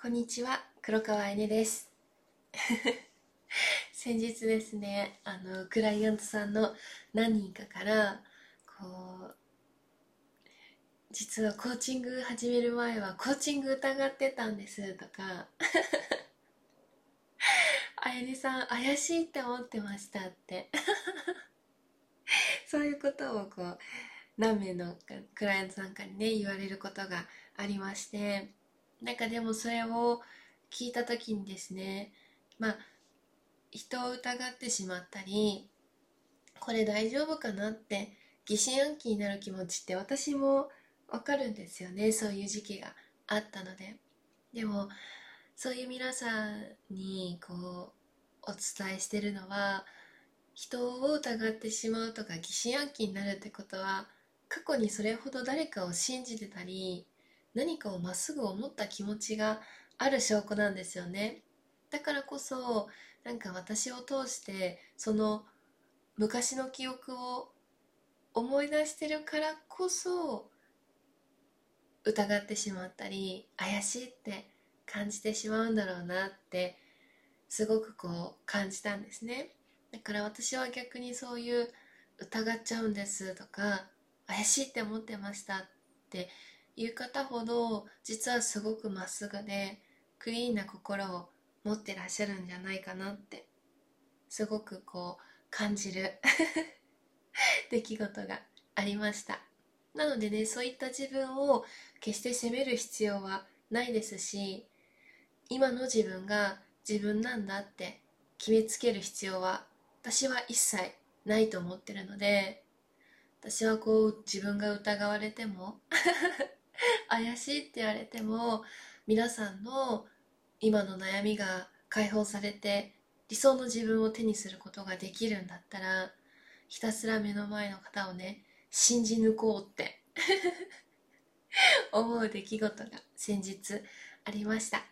こんにちは、黒川えねです。先日ですね、あの、クライアントさんの何人かから、こう、実はコーチング始める前はコーチング疑ってたんですとか、あやねさん怪しいって思ってましたって。そういうことをこう、何名のクライアントさんからね、言われることがありまして、なんかでもそれを聞いた時にですねまあ人を疑ってしまったりこれ大丈夫かなって疑心暗鬼になる気持ちって私もわかるんですよねそういう時期があったので。でもそういう皆さんにこうお伝えしてるのは人を疑ってしまうとか疑心暗鬼になるってことは過去にそれほど誰かを信じてたり何かをまっすぐ思った気持ちがある証拠なんですよね。だからこそなんか私を通してその昔の記憶を思い出してるからこそ疑ってしまったり怪しいって感じてしまうんだろうなってすごくこう感じたんですね。だから私は逆にそういう疑っちゃうんですとか怪しいって思ってましたっていう方ほど実はすごくまっすぐでクリーンな心を持ってらっしゃるんじゃないかなってすごくこう感じる 出来事がありました。なのでねそういった自分を決して責める必要はないですし今の自分が自分なんだって決めつける必要は私は一切ないと思ってるので私はこう自分が疑われても 怪しいって言われても皆さんの今の悩みが解放されて理想の自分を手にすることができるんだったらひたすら目の前の方をね信じ抜こうって 思う出来事が先日ありました。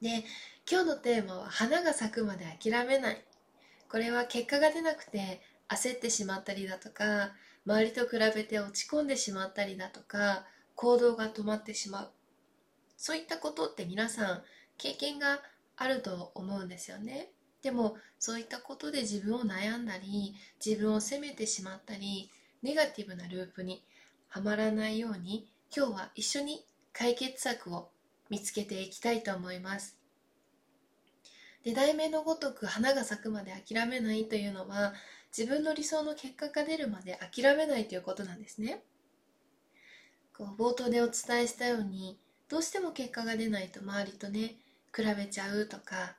で今日のテーマは花が咲くまで諦めない。これは結果が出なくて焦ってしまったりだとか周りと比べて落ち込んでしまったりだとか行動が止まってしまう。そういったことって皆さん経験があると思うんですよね。でもそういったことで自分を悩んだり自分を責めてしまったりネガティブなループにはまらないように今日は一緒に解決策を見つけていきたいと思います。で題名のごとく花が咲くまで諦めないというのは自分の理想の結果が出るまで諦めないということなんですね。こう冒頭でお伝えしたようにどうしても結果が出ないと周りとね比べちゃうとか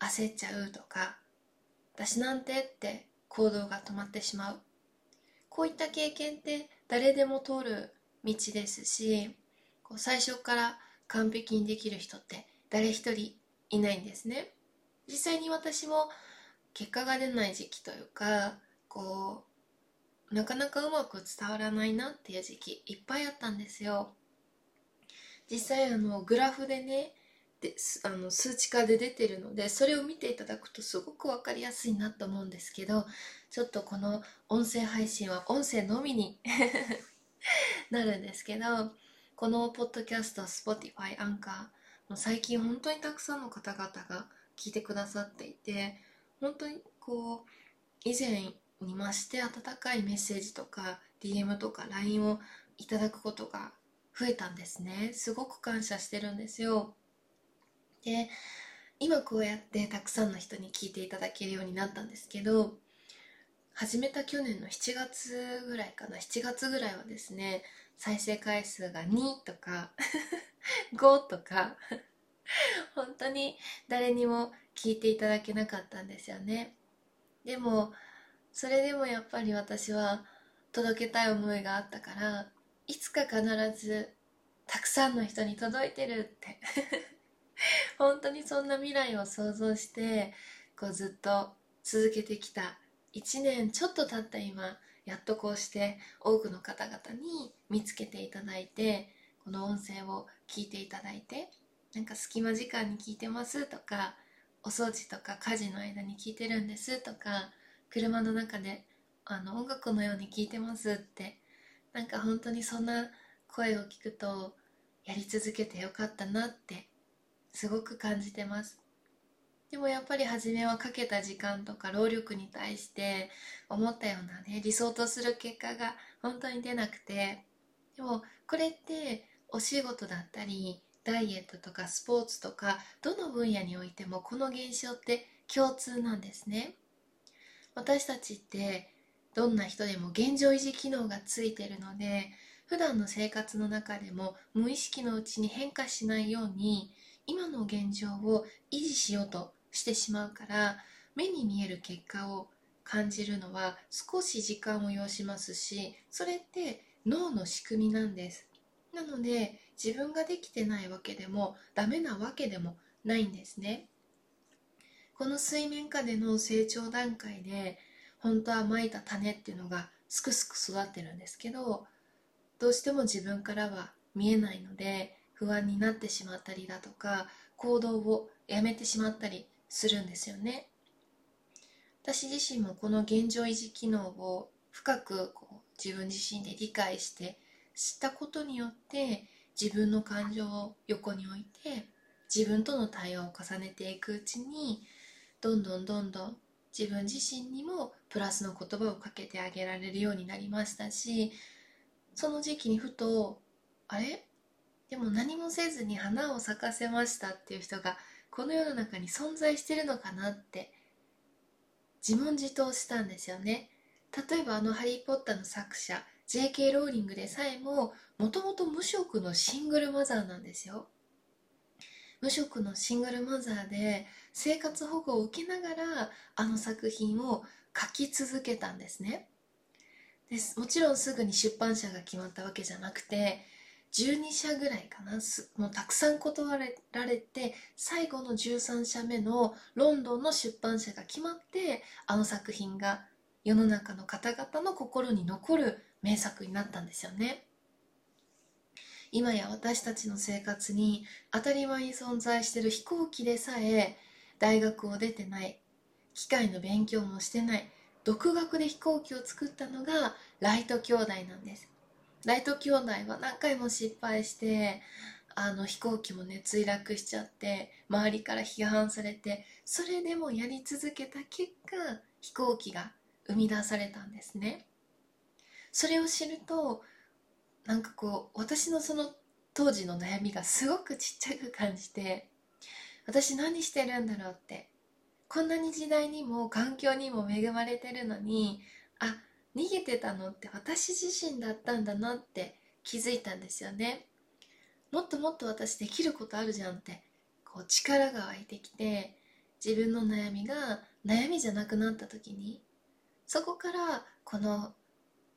焦っちゃうとか私なんてって行動が止まってしまう。こういった経験って誰でも通る道ですしこう最初から完璧にできる人って誰一人いないんですね。実際に私も結果が出ない時期というかこうなかなかうまく伝わらないなっていう時期いっぱいあったんですよ。実際あのグラフでねであの数値化で出てるのでそれを見ていただくとすごく分かりやすいなと思うんですけどちょっとこの音声配信は音声のみに なるんですけどこのポッドキャスト Spotify アンカーも最近本当にたくさんの方々が聞いてくださっていて本当にこう以前に増して温かいメッセージとか DM とか LINE をいただくことが増えたんですね。すごく感謝してるんですよ。で今こうやってたくさんの人に聞いていただけるようになったんですけど始めた去年の7月ぐらいかな7月ぐらいはですね再生回数が2とか 5とか本当に誰にも聞いていただけなかったんですよね。でもそれでもやっぱり私は届けたい思いがあったからいつか必ずたくさんの人に届いてるって。本当にそんな未来を想像してこうずっと続けてきた。1年ちょっと経った今やっとこうして多くの方々に見つけていただいてこの音声を聞いていただいてなんか隙間時間に聞いてますとかお掃除とか家事の間に聞いてるんですとか車の中であの音楽のように聞いてますってなんか本当にそんな声を聞くとやり続けてよかったなってすごく感じてます。でもやっぱり初めはかけた時間とか労力に対して思ったようなね理想とする結果が本当に出なくてでもこれってお仕事だったりダイエットとかスポーツとかどの分野においてもこの現象って共通なんですね。私たちってどんな人でも現状維持機能がついてるので普段の生活の中でも無意識のうちに変化しないように今の現状を維持しようとしてしまうから目に見える結果を感じるのは少し時間を要しますしそれって脳の仕組みなんです。なので自分ができてないわけでもダメなわけでもないんですね。この水面下での成長段階で本当はまいた種っていうのがすくすく育ってるんですけどどうしても自分からは見えないので不安になってしまったりだとか行動をやめてしまったりするんですよね。私自身もこの現状維持機能を深くこう自分自身で理解して知ったことによって自分の感情を横に置いて自分との対話を重ねていくうちにどんどんどんどん自分自身にもプラスの言葉をかけてあげられるようになりましたしその時期にふとあれ？でも何もせずに花を咲かせましたっていう人がこの世の中に存在してるのかなって自問自答したんですよね例えばあの「ハリー・ポッター」の作者 J.K. ローリングでさえももともと無職のシングルマザーなんですよ無職のシングルマザーで生活保護を受けながらあの作品を書き続けたんですね。ですもちろんすぐに出版社が決まったわけじゃなくて12社ぐらいかなもうたくさん断られて最後の13社目のロンドンの出版社が決まってあの作品が世の中の方々の心に残る名作になったんですよね。今や私たちの生活に当たり前に存在している飛行機でさえ大学を出てない機械の勉強もしてない独学で飛行機を作ったのがライト兄弟なんですライト兄弟は何回も失敗してあの飛行機もね墜落しちゃって周りから批判されてそれでもやり続けた結果飛行機が生み出されたんですねそれを知るとなんかこう私のその当時の悩みがすごくちっちゃく感じて私何してるんだろうってこんなに時代にも環境にも恵まれてるのにあ逃げてたのって私自身だったんだなって気づいたんですよね。もっともっと私できることあるじゃんってこう力が湧いてきて自分の悩みが悩みじゃなくなった時にそこからこの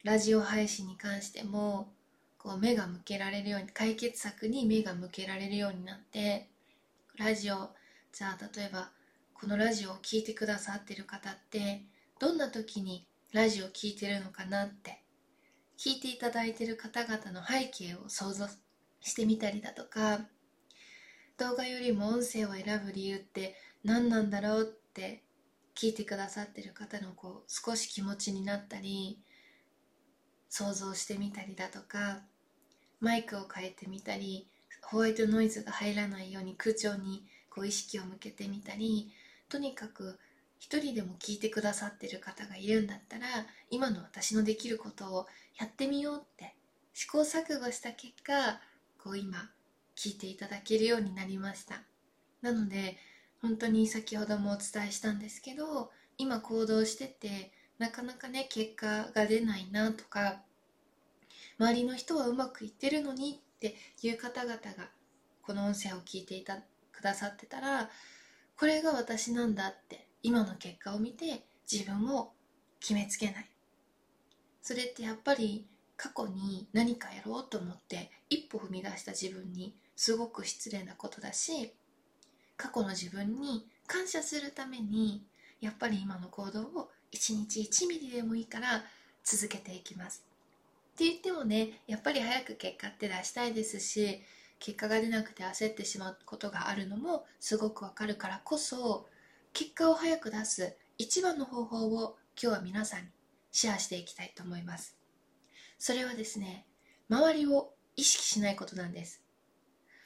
ラジオ配信に関してもこう目が向けられるように解決策に目が向けられるようになってラジオじゃあ例えばこのラジオを聴いてくださってる方ってどんな時にラジオを聴いてるのかなって聞いていただいてる方々の背景を想像してみたりだとか動画よりも音声を選ぶ理由って何なんだろうって聞いてくださってる方のこう少し気持ちになったり想像してみたりだとかマイクを変えてみたりホワイトノイズが入らないように空調にこう意識を向けてみたりとにかく一人でも聞いてくださってる方がいるんだったら今の私のできることをやってみようって試行錯誤した結果こう今聞いていただけるようになりました。なので本当に先ほどもお伝えしたんですけど今行動しててなかなかね結果が出ないなとか周りの人はうまくいってるのにっていう方々がこの音声を聞いていたくださってたらこれが私なんだって今の結果を見て自分を決めつけない。それってやっぱり過去に何かやろうと思って一歩踏み出した自分にすごく失礼なことだし過去の自分に感謝するためにやっぱり今の行動を1日1ミリでもいいから続けていきます。って言ってもねやっぱり早く結果って出したいですし結果が出なくて焦ってしまうことがあるのもすごくわかるからこそ結果を早く出す一番の方法を今日は皆さんにシェアしていきたいと思います。それはですね周りを意識しないことなんです。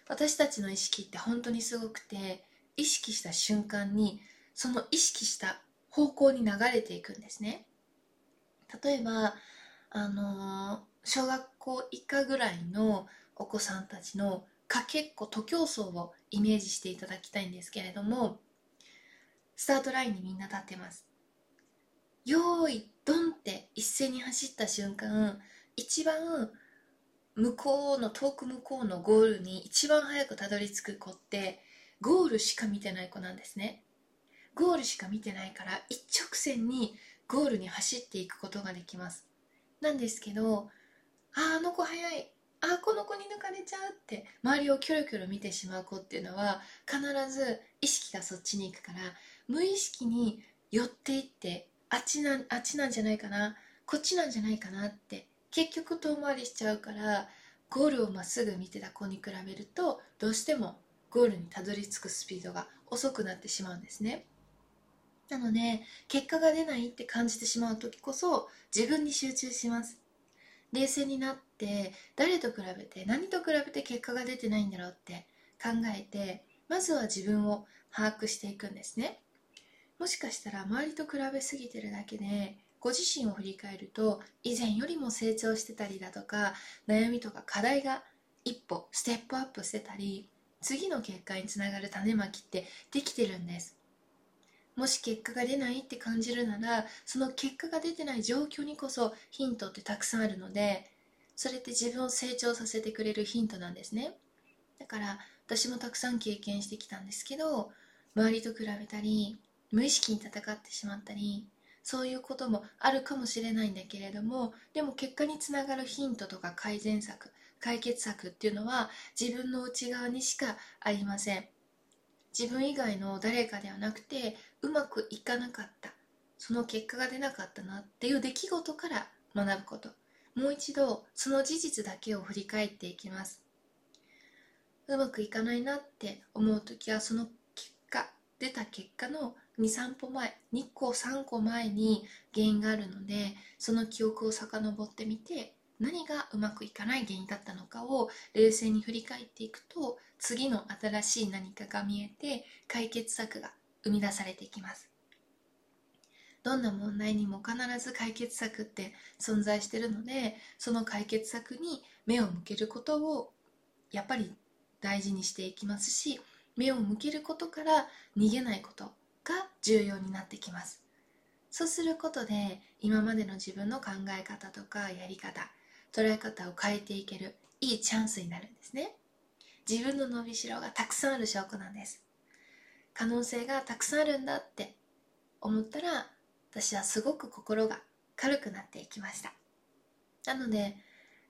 私たちの意識って本当にすごくて意識した瞬間にその意識した方向に流れていくんですね。例えばあの小学校以下ぐらいのお子さんたちのかけっこ徒競走をイメージしていただきたいんですけれどもスタートラインにみんな立ってます。よーいドンって一斉に走った瞬間一番向こうの遠く向こうのゴールに一番早くたどり着く子ってゴールしか見てない子なんですね。ゴールしか見てないから一直線にゴールに走っていくことができます。なんですけどああの子早いあこの子に抜かれちゃうって周りをキョロキョロ見てしまう子っていうのは必ず意識がそっちに行くから無意識に寄っていってあっちなあっちなんじゃないかなこっちなんじゃないかなって結局遠回りしちゃうからゴールをまっすぐ見てた子に比べるとどうしてもゴールにたどり着くスピードが遅くなってしまうんですね。なので結果が出ないって感じてしまう時こそ自分に集中します。冷静になって誰と比べて何と比べて結果が出てないんだろうって考えてまずは自分を把握していくんですね。もしかしたら周りと比べすぎてるだけでご自身を振り返ると以前よりも成長してたりだとか悩みとか課題が一歩ステップアップしてたり次の結果につながる種まきってできてるんです。もし結果が出ないって感じるならその結果が出てない状況にこそヒントってたくさんあるのでそれって自分を成長させてくれるヒントなんですね。だから私もたくさん経験してきたんですけど周りと比べたり無意識に戦ってしまったりそういうこともあるかもしれないんだけれどもでも結果につながるヒントとか改善策解決策っていうのは自分の内側にしかありません。自分以外の誰かではなくてうまくいかなかった。その結果が出なかったなっていう出来事から学ぶこと。もう一度その事実だけを振り返っていきます。うまくいかないなって思う時はその結果出た結果の23歩前2個3個前に原因があるのでその記憶を遡ってみて何がうまくいかない原因だったのかを冷静に振り返っていくと次の新しい何かが見えて解決策が生み出されていきます。どんな問題にも必ず解決策って存在してるのでその解決策に目を向けることをやっぱり大事にしていきますし目を向けることから逃げないことが重要になってきます。そうすることで今までの自分の考え方とかやり方捉え方を変えていけるいいチャンスになるんですね。自分の伸びしろがたくさんある証拠なんです。可能性がたくさんあるんだって思ったら私はすごく心が軽くなっていきました。なので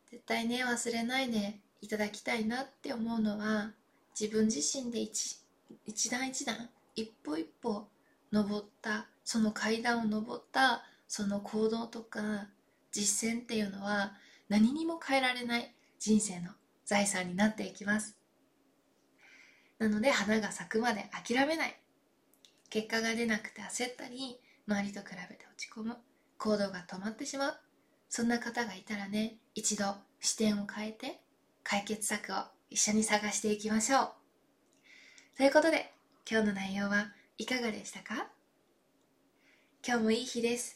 絶対ね忘れないでいただきたいなって思うのは自分自身で一一段一段一歩一歩登ったその階段を登ったその行動とか実践っていうのは何にも変えられない人生の財産になっていきます。なので花が咲くまで諦めない。結果が出なくて焦ったり周りと比べて落ち込む。行動が止まってしまう。そんな方がいたらね一度視点を変えて解決策を一緒に探していきましょう。ということで今日の内容はいかがでしたか？今日もいい日です。